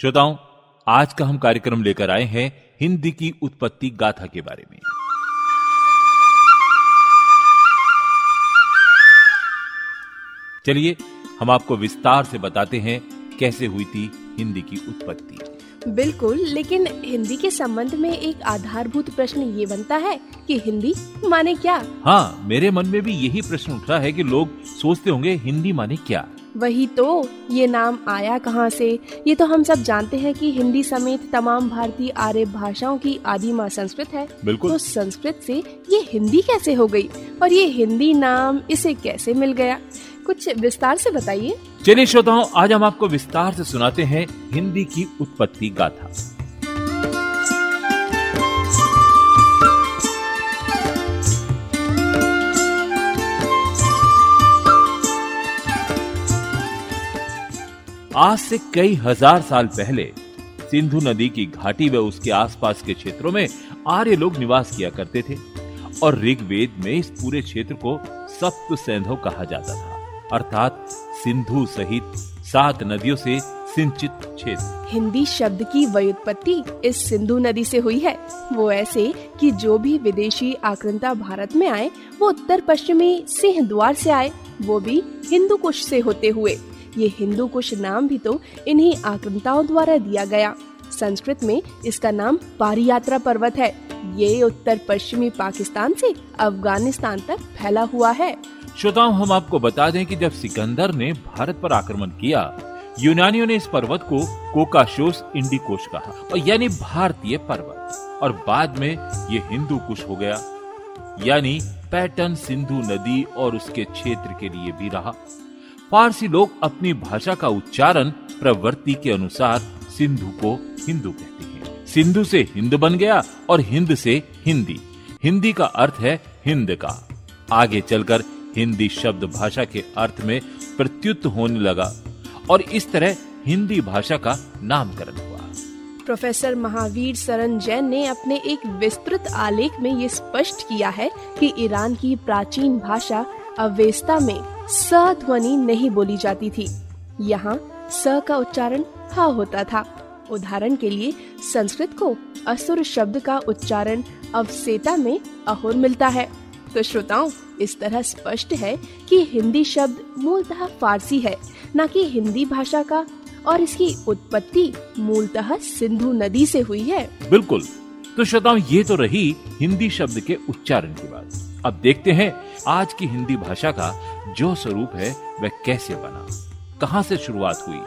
श्रोताओं आज का हम कार्यक्रम लेकर आए हैं हिंदी की उत्पत्ति गाथा के बारे में। चलिए हम आपको विस्तार से बताते हैं कैसे हुई थी हिंदी की उत्पत्ति। बिल्कुल लेकिन हिंदी के संबंध में एक आधारभूत प्रश्न ये बनता है कि हिंदी माने क्या? हाँ मेरे मन में भी यही प्रश्न उठ रहा है कि लोग सोचते होंगे हिंदी माने क्या? वही तो ये नाम आया कहाँ से? ये तो हम सब जानते हैं कि हिंदी समेत तमाम भारतीय आर्य भाषाओं की आदि माँ संस्कृत है। बिल्कुल। तो संस्कृत से ये हिंदी कैसे हो गई? और ये हिंदी नाम इसे कैसे मिल गया? कुछ विस्तार से बताइए। चलिए श्रोताओं आज हम आपको विस्तार से सुनाते हैं हिंदी की उत्पत्ति गाथा। आज से कई हज़ार साल पहले, सिंधु नदी की घाटी व उसके आसपास के क्षेत्रों में आर्य लोग निवास किया करते थे और ऋग्वेद में इस पूरे क्षेत्र को सप्त सैंधव कहा जाता था। अर्थात सिंधु सहित सात नदियों से सिंचित क्षेत्र। हिंदी शब्द की व्युत्पत्ति इस सिंधु नदी से हुई है। वो ऐसे कि जो भी विदेशी आक्रंता भारत में आए, वो उत्तर पश्चिमी सिंह द्वार से आए, वो भी हिंदू कुश से होते हुए। ये हिंदू कुश नाम भी तो इन्हीं आक्रमताओं द्वारा दिया गया। संस्कृत में इसका नाम पारी यात्रा पर्वत है। ये उत्तर पश्चिमी पाकिस्तान से अफ़गानिस्तान तक फैला हुआ है। श्रोताओं, हम आपको बता दें कि जब सिकंदर ने भारत पर आक्रमण किया, यूनानियों ने इस पर्वत को कोकाशोस इंडिकोश कहा, और यानी भारतीय पर्वत, और बाद में ये हिंदू कुश हो गया। यानी पैटर्न सिंधु नदी और उसके क्षेत्र के लिए भी रहा। फारसी लोग अपनी भाषा का उच्चारण प्रवृत्ति के अनुसार सिंधु को हिंदू कहते हैं। सिंधु से हिंद बन गया और हिंद से हिंदी। हिंदी का अर्थ है हिंद का। आगे चलकर हिंदी शब्द भाषा के अर्थ में प्रत्युत होने लगा और इस तरह हिंदी भाषा का नामकरण हुआ। प्रोफेसर महावीर सरन जैन ने अपने एक विस्तृत आलेख में ये स्पष्ट किया है कि ईरान की प्राचीन भाषा अवेस्ता में स ध्वनि नहीं बोली जाती थी। यहाँ स का उच्चारण ह होता था। उदाहरण के लिए संस्कृत को असुर शब्द का उच्चारण अवसेता में अहुर मिलता है। तो श्रोताओं, इस तरह स्पष्ट है कि हिंदी शब्द मूलतः फारसी है, न कि हिंदी भाषा का, और इसकी उत्पत्ति मूलतः सिंधु नदी से हुई है। बिल्कुल। तो श्रोताओं, ये तो रही हिंदी शब्द के उच्चारण की बात। अब देखते हैं आज की हिंदी भाषा का जो स्वरूप है वह कैसे बना? कहाँ से शुरुआत हुई?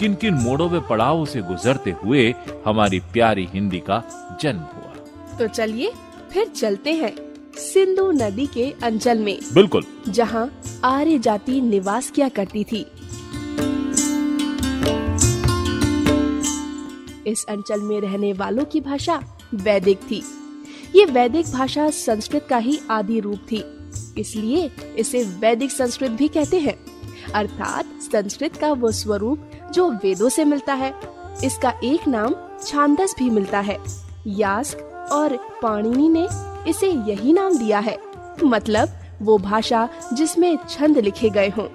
किन किन मोड़ों व पड़ावों से गुजरते हुए हमारी प्यारी हिंदी का जन्म हुआ? तो चलिए फिर चलते हैं सिंधु नदी के अंचल में बिल्कुल। जहाँ आर्य जाति निवास किया करती थी। इस अंचल में रहने वालों की भाषा वैदिक थी। ये वैदिक भाषा संस्कृत का ही आदि रूप थी। इसलिए इसे वैदिक संस्कृत भी कहते हैं। अर्थात संस्कृत का वो स्वरूप जो वेदों से मिलता है, इसका एक नाम छांदस भी मिलता है। यास्क और पाणिनि ने इसे यही नाम दिया है। मतलब वो भाषा जिसमें छंद लिखे गए हों।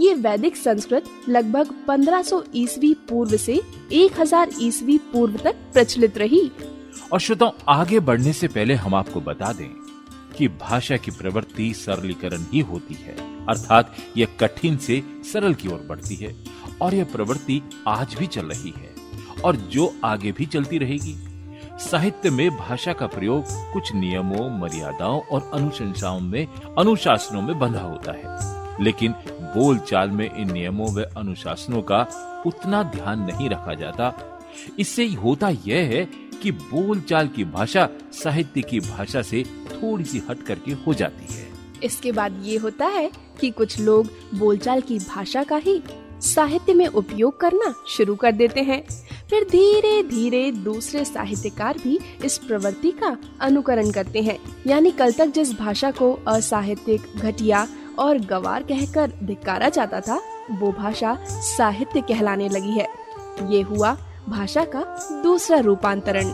ये वैदिक संस्कृत लगभग 1500 ईस्वी पूर्व से 1000 ईस्वी पूर्व तक प्रचलित रही। और श्रोताओं आगे बढ़ने से पहले हम आपको बता दें कि भाषा की प्रवृत्ति सरलीकरण ही होती है। अर्थात यह कठिन से सरल की ओर बढ़ती है और यह प्रवृत्ति आज भी चल रही है और जो आगे भी चलती रहेगी। साहित्य में भाषा का प्रयोग कुछ नियमों, मर्यादाओं और अनुशंसाओं में, अनुशासनों में बंधा होता है। लेकिन बोलचाल में इन नियमों व अनुशासनों का उतना ध्यान नहीं रखा जाता। इससे होता यह है कि बोलचाल की भाषा साहित्य की भाषा से थोड़ी सी हट करके हो जाती है। इसके बाद ये होता है कि कुछ लोग बोलचाल की भाषा का ही साहित्य में उपयोग करना शुरू कर देते हैं। फिर धीरे धीरे दूसरे साहित्यकार भी इस प्रवृत्ति का अनुकरण करते हैं। यानी कल तक जिस भाषा को असाहित्यिक, घटिया और गवार कहकर धिकारा जाता था, वो भाषा साहित्य कहलाने लगी है। ये हुआ भाषा का दूसरा रूपांतरण।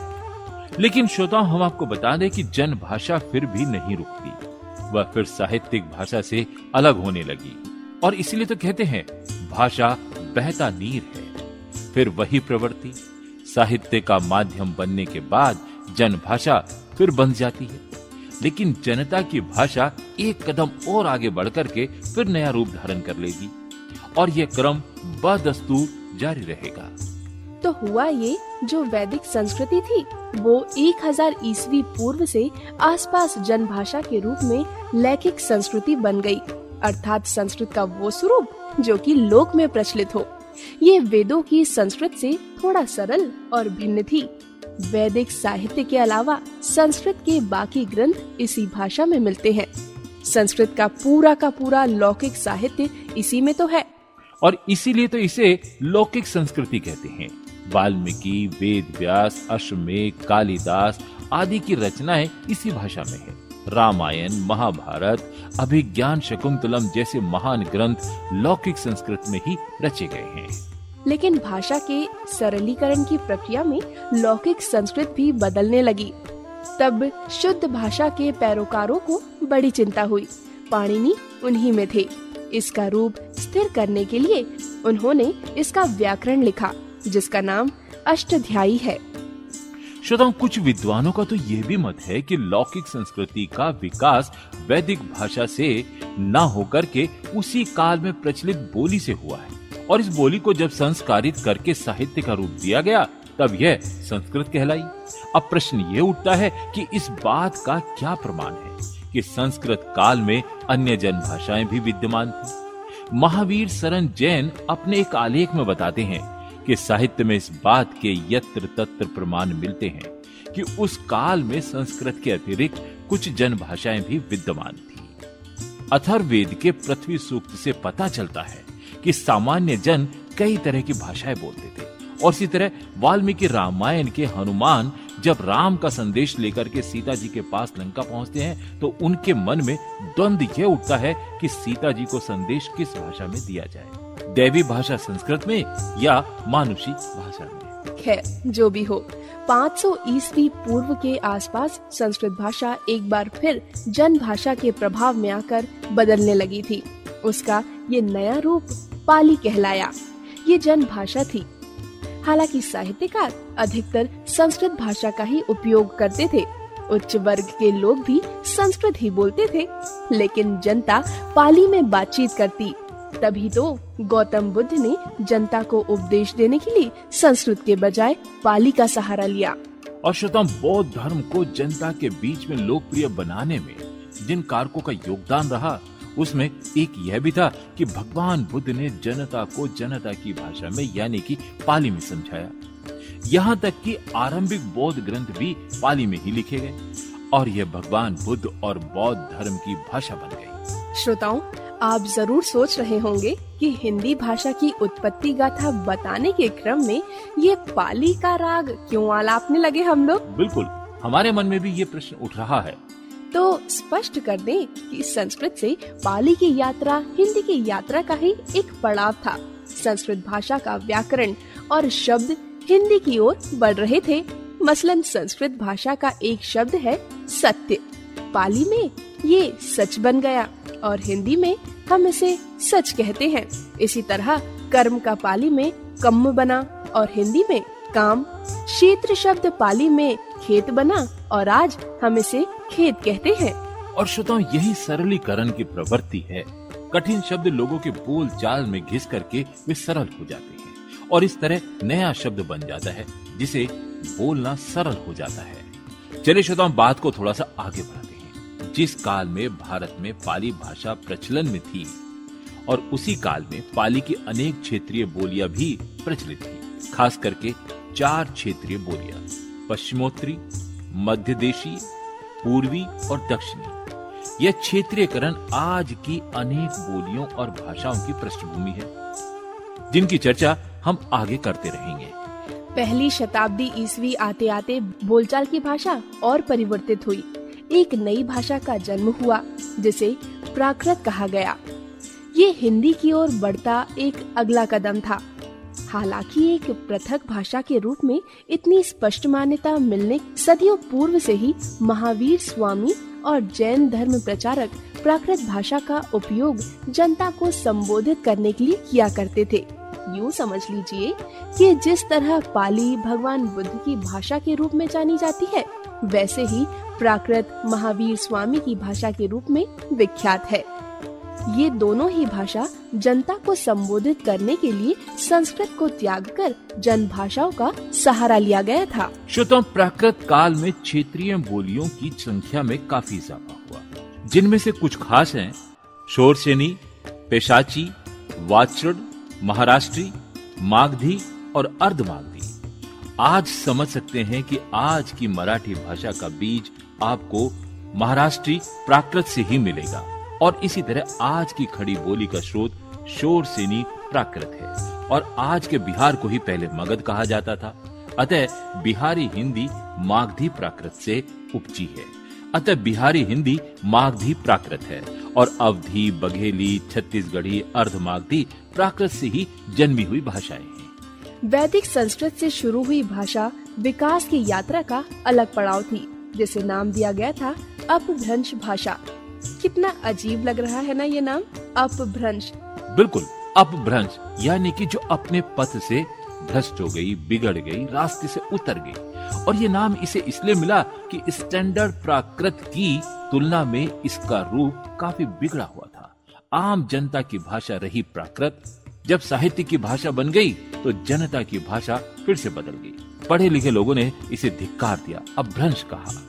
लेकिन श्रोताओं, हम आपको बता दें कि जन भाषा फिर भी नहीं रुकती। वह फिर साहित्यिक भाषा से अलग होने लगी। और इसीलिए तो कहते हैं, भाषा बहता नीर है। फिर वही प्रवृत्ति, साहित्य का माध्यम बनने के बाद जन भाषा फिर बन जाती है। लेकिन जनता की भाषा एक कदम और आगे बढ़कर के फिर नया रूप धारण कर लेगी। और यह क्रम बदस्तूर जारी रहेगा। तो हुआ ये जो वैदिक संस्कृति थी, वो 1000 ईस्वी पूर्व से आसपास जन भाषा के रूप में लैखिक संस्कृति बन गई, अर्थात संस्कृत का वो स्वरूप जो कि लोक में प्रचलित हो। ये वेदों की संस्कृत से थोड़ा सरल और भिन्न थी। वैदिक साहित्य के अलावा संस्कृत के बाकी ग्रंथ इसी भाषा में मिलते हैं। संस्कृत का पूरा का पूरा लौकिक साहित्य इसी में तो है। और इसीलिए तो इसे लौकिक संस्कृति कहते हैं। वाल्मीकि, वेद व्यास अश्वमेघ कालिदास आदि की रचनाएँ इसी भाषा में है। रामायण, महाभारत, अभिज्ञान शकुंतलम जैसे महान ग्रंथ लौकिक संस्कृत में ही रचे गए हैं। लेकिन भाषा के सरलीकरण की प्रक्रिया में लौकिक संस्कृत भी बदलने लगी। तब शुद्ध भाषा के पैरोकारों को बड़ी चिंता हुई। पाणिनि उन्हीं में थे। इसका रूप स्थिर करने के लिए उन्होंने इसका व्याकरण लिखा। जिसका नाम अष्टध्यायी है। श्रोताओं, कुछ विद्वानों का तो यह भी मत है कि लौकिक संस्कृति का विकास वैदिक भाषा से न होकर के उसी काल में प्रचलित बोली से हुआ है। और इस बोली को जब संस्कारित करके साहित्य का रूप दिया गया, तब यह संस्कृत कहलाई। अब प्रश्न ये उठता है कि इस बात का क्या प्रमाण है कि संस्कृत काल में अन्य जन भाषाएँ भी विद्यमान थी। महावीर सरन जैन अपने एक आलेख में बताते हैं कि साहित्य में इस बात के यत्र तत्र प्रमाण मिलते हैं कि उस काल में संस्कृत के अतिरिक्त कुछ जन भाषाएँ भी विद्यमान थी। अथर्वेद के पृथ्वी सूक्त से पता चलता है कि सामान्य जन कई तरह की भाषाएँ बोलते थे। और इसी तरह वाल्मीकि रामायण के हनुमान जब राम का संदेश लेकर के सीता जी के पास लंका पहुँचते हैं तो उनके मन में द्वंद यह उठता है कि सीता जी को संदेश किस भाषा में दिया जाए। दैवी भाषा संस्कृत में या मानुषी भाषा में। खैर, जो भी हो 500 ईस्वी पूर्व के आसपास संस्कृत भाषा एक बार फिर जन भाषा के प्रभाव में आकर बदलने लगी थी। उसका ये नया रूप पाली कहलाया। ये जन भाषा थी। हालाँकि साहित्यकार अधिकतर संस्कृत भाषा का ही उपयोग करते थे। उच्च वर्ग के लोग भी संस्कृत ही बोलते थे, लेकिन जनता पाली में बातचीत करती। तभी तो गौतम बुद्ध ने जनता को उपदेश देने के लिए संस्कृत के बजाय पाली का सहारा लिया। और श्रोताओं बौद्ध धर्म को जनता के बीच में लोकप्रिय बनाने में जिन कारकों का योगदान रहा उसमें एक यह भी था कि भगवान बुद्ध ने जनता को जनता की भाषा में यानी कि पाली में समझाया। यहाँ तक कि आरंभिक बौद्ध ग्रंथ भी पाली में ही लिखे गए और यह भगवान बुद्ध और बौद्ध धर्म की भाषा बन गई। श्रोताओं आप ज़रूर सोच रहे होंगे कि हिंदी भाषा की उत्पत्ति गाथा बताने के क्रम में ये पाली का राग क्यों आलापने लगे हम लोग? बिल्कुल। हमारे मन में भी ये प्रश्न उठ रहा है। तो स्पष्ट कर दें कि संस्कृत से पाली की यात्रा हिंदी की यात्रा का ही एक पड़ाव था। संस्कृत भाषा का व्याकरण और शब्द हिंदी की ओर बढ़ रहे थे। मसलन संस्कृत भाषा का एक शब्द है सत्य। पाली में ये सच बन गया और हिंदी में हम इसे सच कहते हैं। इसी तरह कर्म का पाली में कम बना और हिंदी में काम। क्षेत्र शब्द पाली में खेत बना और आज हम इसे खेत कहते हैं। और श्रोताओं, यही सरलीकरण की प्रवृत्ति है। कठिन शब्द लोगों के बोल चाल में घिस करके वे सरल हो जाते हैं और इस तरह नया शब्द बन जाता है, जिसे बोलना सरल हो जाता है। चलिए श्रोताओं, बात को थोड़ा सा आगे बढ़ाते जिस काल में भारत में पाली भाषा प्रचलन में थी और उसी काल में पाली की अनेक क्षेत्रीय बोलियाँ भी प्रचलित थी, खास करके चार क्षेत्रीय बोलियाँ, पश्चिमोत्तरी मध्य देशी पूर्वी और दक्षिणी। यह क्षेत्रीयकरण आज की अनेक बोलियों और भाषाओं की पृष्ठभूमि है, जिनकी चर्चा हम आगे करते रहेंगे। पहली शताब्दी ईस्वी आते आते बोलचाल की भाषा और परिवर्तित हुई। एक नई भाषा का जन्म हुआ, जिसे प्राकृत कहा गया। ये हिंदी की ओर बढ़ता एक अगला कदम था। हालाँकि एक पृथक भाषा के रूप में इतनी स्पष्ट मान्यता मिलने सदियों पूर्व से ही महावीर स्वामी और जैन धर्म प्रचारक प्राकृत भाषा का उपयोग जनता को संबोधित करने के लिए किया करते थे। यूँ समझ लीजिए कि जिस तरह पाली भगवान बुद्ध की भाषा के रूप में जानी जाती है, वैसे ही प्राकृत महावीर स्वामी की भाषा के रूप में विख्यात है। ये दोनों ही भाषा जनता को संबोधित करने के लिए संस्कृत को त्याग कर जन भाषाओं का सहारा लिया गया था। श्रोतों प्राकृत काल में क्षेत्रीय बोलियों की संख्या में काफ़ी इजाफा हुआ। जिनमें से कुछ खास हैं, शोरसेनी, पेशाची, वाचड़, महाराष्ट्री, मागधी और अर्धमागधी। आज समझ सकते हैं कि आज की मराठी भाषा का बीज आपको महाराष्ट्री प्राकृत से ही मिलेगा। और इसी तरह आज की खड़ी बोली का स्रोत शोर सेनी प्राकृत है। और आज के बिहार को ही पहले मगध कहा जाता था। अतः बिहारी हिंदी मागधी प्राकृत से उपजी है। अतः बिहारी हिंदी मागधी प्राकृत है। और अवधि, बघेली, छत्तीसगढ़ी अर्धमागधी प्राकृत से ही जन्मी हुई भाषाएँ हैं। वैदिक संस्कृत से शुरू हुई भाषा विकास की यात्रा का अलग पड़ाव थी। जिसे नाम दिया गया था अपभ्रंश भाषा। कितना अजीब लग रहा है ना ये नाम? अपभ्रंश। बिल्कुल, अपभ्रंश, यानी कि जो अपने पथ से भ्रष्ट हो गई, बिगड़ गई, रास्ते से उतर गई। और ये नाम इसे इसलिए मिला कि स्टैंडर्ड प्राकृत की तुलना में इसका रूप काफ़ी बिगड़ा हुआ था। आम जनता की भाषा रही प्राकृत। जब साहित्य की भाषा बन गई तो जनता की भाषा फिर से बदल गई। पढ़े लिखे लोगों ने इसे धिक्कार दिया, अभ्रंश कहा।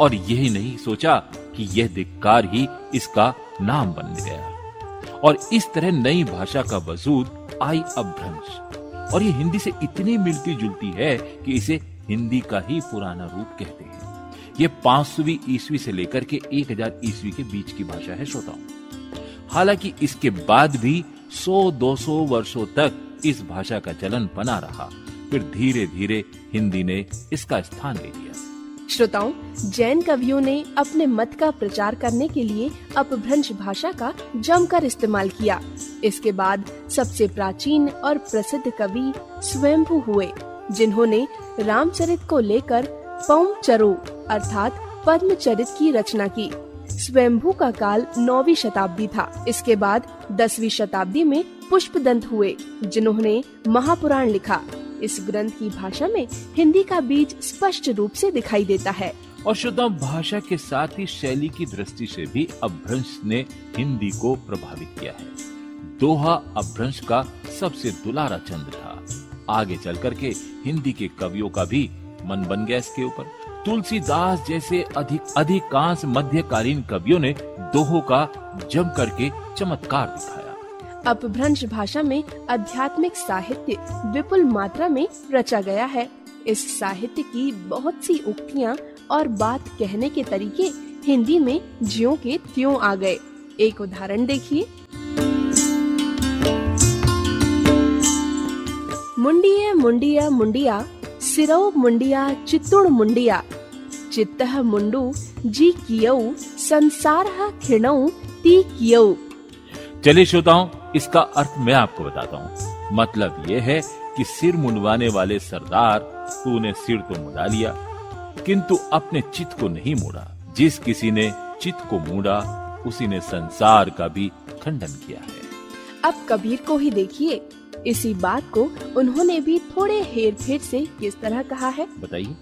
और यही नहीं सोचा कि यह धिक्कार ही इसका नाम बन गया। और इस तरह नई भाषा का वजूद आई अपभ्रंश और ये हिंदी से इतनी मिलती जुलती है कि इसे हिंदी का ही पुराना रूप कहते हैं। ये पांचवी ईस्वी से लेकर के एक हज़ार ईस्वी के बीच की भाषा है, श्रोताओं। हालाँकि इसके बाद भी 100-200 वर्षों तक इस भाषा का चलन बना रहा। फिर धीरे धीरे हिंदी ने इसका स्थान ले लिया। श्रोताओं, जैन कवियों ने अपने मत का प्रचार करने के लिए अपभ्रंश भाषा का जमकर इस्तेमाल किया। इसके बाद सबसे प्राचीन और प्रसिद्ध कवि स्वयंभू हुए, जिन्होंने रामचरित को लेकर पौम चरो अर्थात पद्मचरित की रचना की। स्वयंभू का काल नौवी शताब्दी था। इसके बाद दसवीं शताब्दी में पुष्पदंत हुए, जिन्होंने महापुराण लिखा। इस ग्रंथ की भाषा में हिंदी का बीज स्पष्ट रूप से दिखाई देता है। और शुद्ध भाषा के साथ ही शैली की दृष्टि से भी अभ्रंश ने हिंदी को प्रभावित किया है। दोहा अभ्रंश का सबसे दुलारा चंद था। आगे चल करके हिंदी के कवियों का भी मन बन गया इसके ऊपर। तुलसीदास जैसे अधिक अधिकांश मध्यकालीन कवियों ने दोहो का जम करके चमत्कार दिखाया अपभ्रंश भाषा में आध्यात्मिक साहित्य विपुल मात्रा में रचा गया है। इस साहित्य की बहुत सी उक्तियाँ और बात कहने के तरीके हिंदी में ज्यो के त्यों आ गए। एक उदाहरण देखिए। मुंडिया मुंडिया मुंडिया, सिरो मुंडिया, चित्तुड़ मुंडिया। चित्त मुंडू, जी कियऊ संसार खिणऊ ती कियऊ चलिए श्रोताओं इसका अर्थ मैं आपको बताता हूँ। मतलब ये है कि सिर मुंडवाने वाले सरदार तूने सिर तो मुड़ा लिया किंतु अपने चित्त को नहीं मोड़ा। जिस किसी ने चित को मोड़ा उसी ने संसार का भी खंडन किया है। अब कबीर को ही देखिए। इसी बात को उन्होंने भी थोड़े हेर फेर से किस तरह कहा है? बताइए।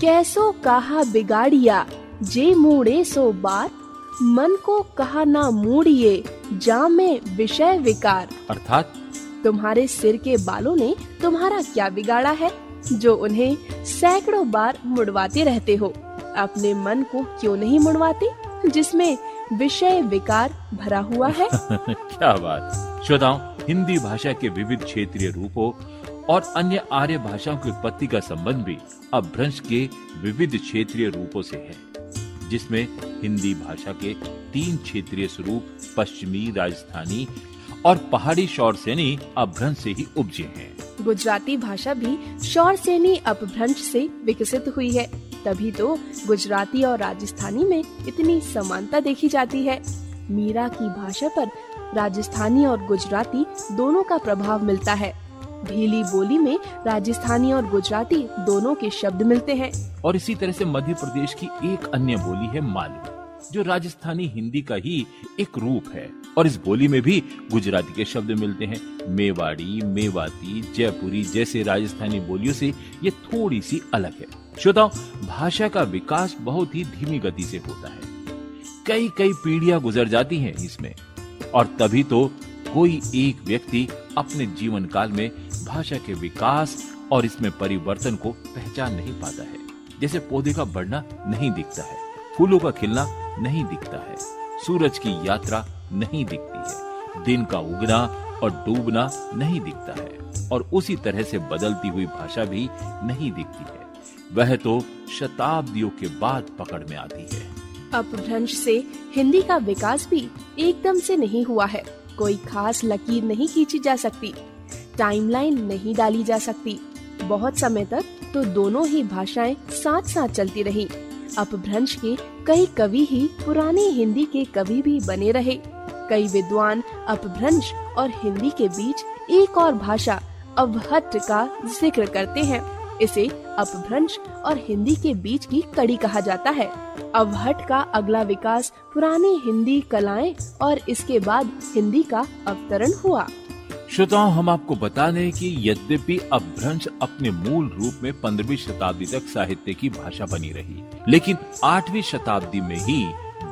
कैसो कहा बिगाड़िया जे मूड़े सो बात मन को कहा ना मूड़िए जा में विषय विकार। अर्थात? तुम्हारे सिर के बालों ने तुम्हारा क्या बिगाड़ा है जो उन्हें सैकड़ों बार मुड़वाते रहते हो? अपने मन को क्यों नहीं मुड़वाते जिसमें विषय विकार भरा हुआ है? क्या बात। श्रोताओं हिंदी भाषा के विविध क्षेत्रीय रूपों और अन्य आर्य भाषाओं की उत्पत्ति का संबंध भी अभ्रंश के विविध क्षेत्रीय रूपों से है। जिसमें हिंदी भाषा के तीन क्षेत्रीय स्वरूप, पश्चिमी, राजस्थानी और पहाड़ी शौर सेनी अपभ्रंश से ही उपजे हैं। गुजराती भाषा भी शौर सेनी अपभ्रंश से विकसित हुई है। तभी तो गुजराती और राजस्थानी में इतनी समानता देखी जाती है। मीरा की भाषा पर राजस्थानी और गुजराती दोनों का प्रभाव मिलता है। भीली बोली में राजस्थानी और गुजराती दोनों के शब्द मिलते हैं। और इसी तरह से मध्य प्रदेश की एक अन्य बोली है मालवी, जो राजस्थानी हिंदी का ही एक रूप है। और इस बोली में भी गुजराती के शब्द मिलते हैं। मेवाड़ी, मेवाती, जयपुरी जैसे राजस्थानी बोलियों से ये थोड़ी सी अलग है। श्रोताओ, भाषा का विकास बहुत ही धीमी गति से होता है। कई कई पीढ़ियाँ गुजर जाती हैं इसमें। और तभी तो कोई एक व्यक्ति अपने जीवन काल में भाषा के विकास और इसमें परिवर्तन को पहचान नहीं पाता है। जैसे पौधे का बढ़ना नहीं दिखता है, फूलों का खिलना नहीं दिखता है, सूरज की यात्रा नहीं दिखती है, दिन का उगना और डूबना नहीं दिखता है, और उसी तरह से बदलती हुई भाषा भी नहीं दिखती है। वह तो शताब्दियों के बाद पकड़ में आती है। अपभ्रंश से हिंदी का विकास भी एकदम से नहीं हुआ है। कोई खास लकीर नहीं खींची जा सकती। टाइमलाइन नहीं डाली जा सकती। बहुत समय तक तो दोनों ही भाषाएँ साथ साथ चलती रही। अपभ्रंश के कई कवि ही पुरानी हिंदी के कवि भी बने रहे। कई विद्वान अपभ्रंश और हिंदी के बीच एक और भाषा अवहट का ज़िक्र करते हैं। इसे अपभ्रंश और हिंदी के बीच की कड़ी कहा जाता है। अवहट का अगला विकास पुरानी हिंदी कलाएँ और इसके बाद हिंदी का अवतरण हुआ। श्रोताओं हम आपको बता दें कि यद्यपि अपभ्रंश अपने मूल रूप में पंद्रहवीं शताब्दी तक साहित्य की भाषा बनी रही, लेकिन आठवीं शताब्दी में ही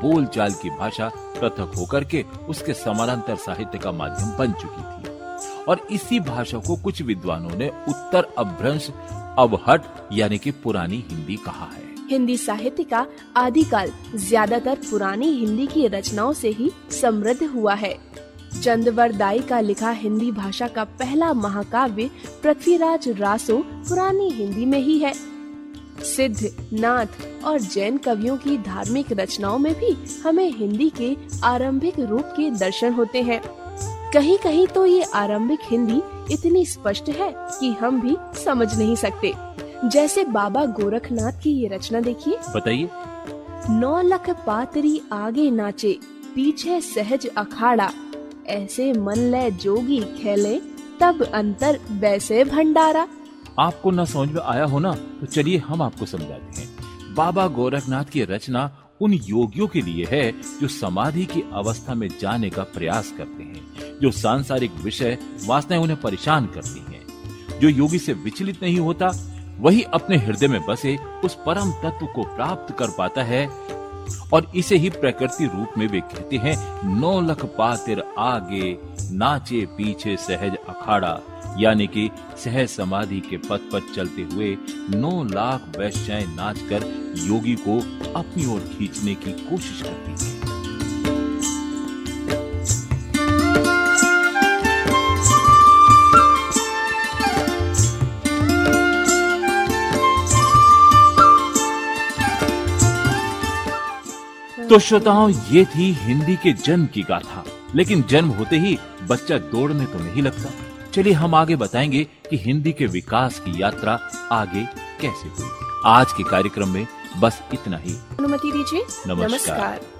बोलचाल की भाषा पृथक होकर के उसके समानांतर साहित्य का माध्यम बन चुकी थी। और इसी भाषा को कुछ विद्वानों ने उत्तर अपभ्रंश अवहट, यानी कि पुरानी हिंदी कहा है। हिंदी साहित्य का आदिकाल ज़्यादातर पुरानी हिंदी की रचनाओं से ही समृद्ध हुआ है। चंदवरदाई का लिखा हिंदी भाषा का पहला महाकाव्य पृथ्वीराज रासो पुरानी हिंदी में ही है। सिद्ध नाथ और जैन कवियों की धार्मिक रचनाओं में भी हमें हिंदी के आरंभिक रूप के दर्शन होते हैं। कहीं कहीं तो ये आरंभिक हिंदी इतनी स्पष्ट है कि हम भी समझ नहीं सकते। जैसे बाबा गोरखनाथ की ये रचना देखिए। बताइए। नौ लख पातरी आगे नाचे पीछे सहज अखाड़ा। ऐसे मन ले जोगी खेले, तब अंतर वैसे भंडारा। आपको न समझ में आया हो ना तो चलिए हम आपको समझाते हैं। बाबा गोरखनाथ की रचना उन योगियों के लिए है जो समाधि की अवस्था में जाने का प्रयास करते हैं, जो सांसारिक विषय वासनाएँ उन्हें परेशान करती हैं। जो योगी से विचलित नहीं होता, वही अपने हृदय में बसे उस परम तत्व को प्राप्त कर पाता है और इसे ही प्रकृति रूप में वे कहते हैं, नौ लख पातिर आगे नाचे पीछे सहज अखाड़ा यानी कि सहज समाधि के पथ पर चलते हुए नौ लाख वैश्याएँ नाचकर योगी को अपनी ओर खींचने की कोशिश करती हैं। तो श्रोताओं ये थी हिंदी के जन्म की गाथा। लेकिन जन्म होते ही बच्चा दौड़ने तो नहीं लगता। चलिए हम आगे बताएँगे कि हिंदी के विकास की यात्रा आगे कैसे हुई। आज के कार्यक्रम में बस इतना ही। अनुमति दीजिए। नमस्कार। नमस्कार।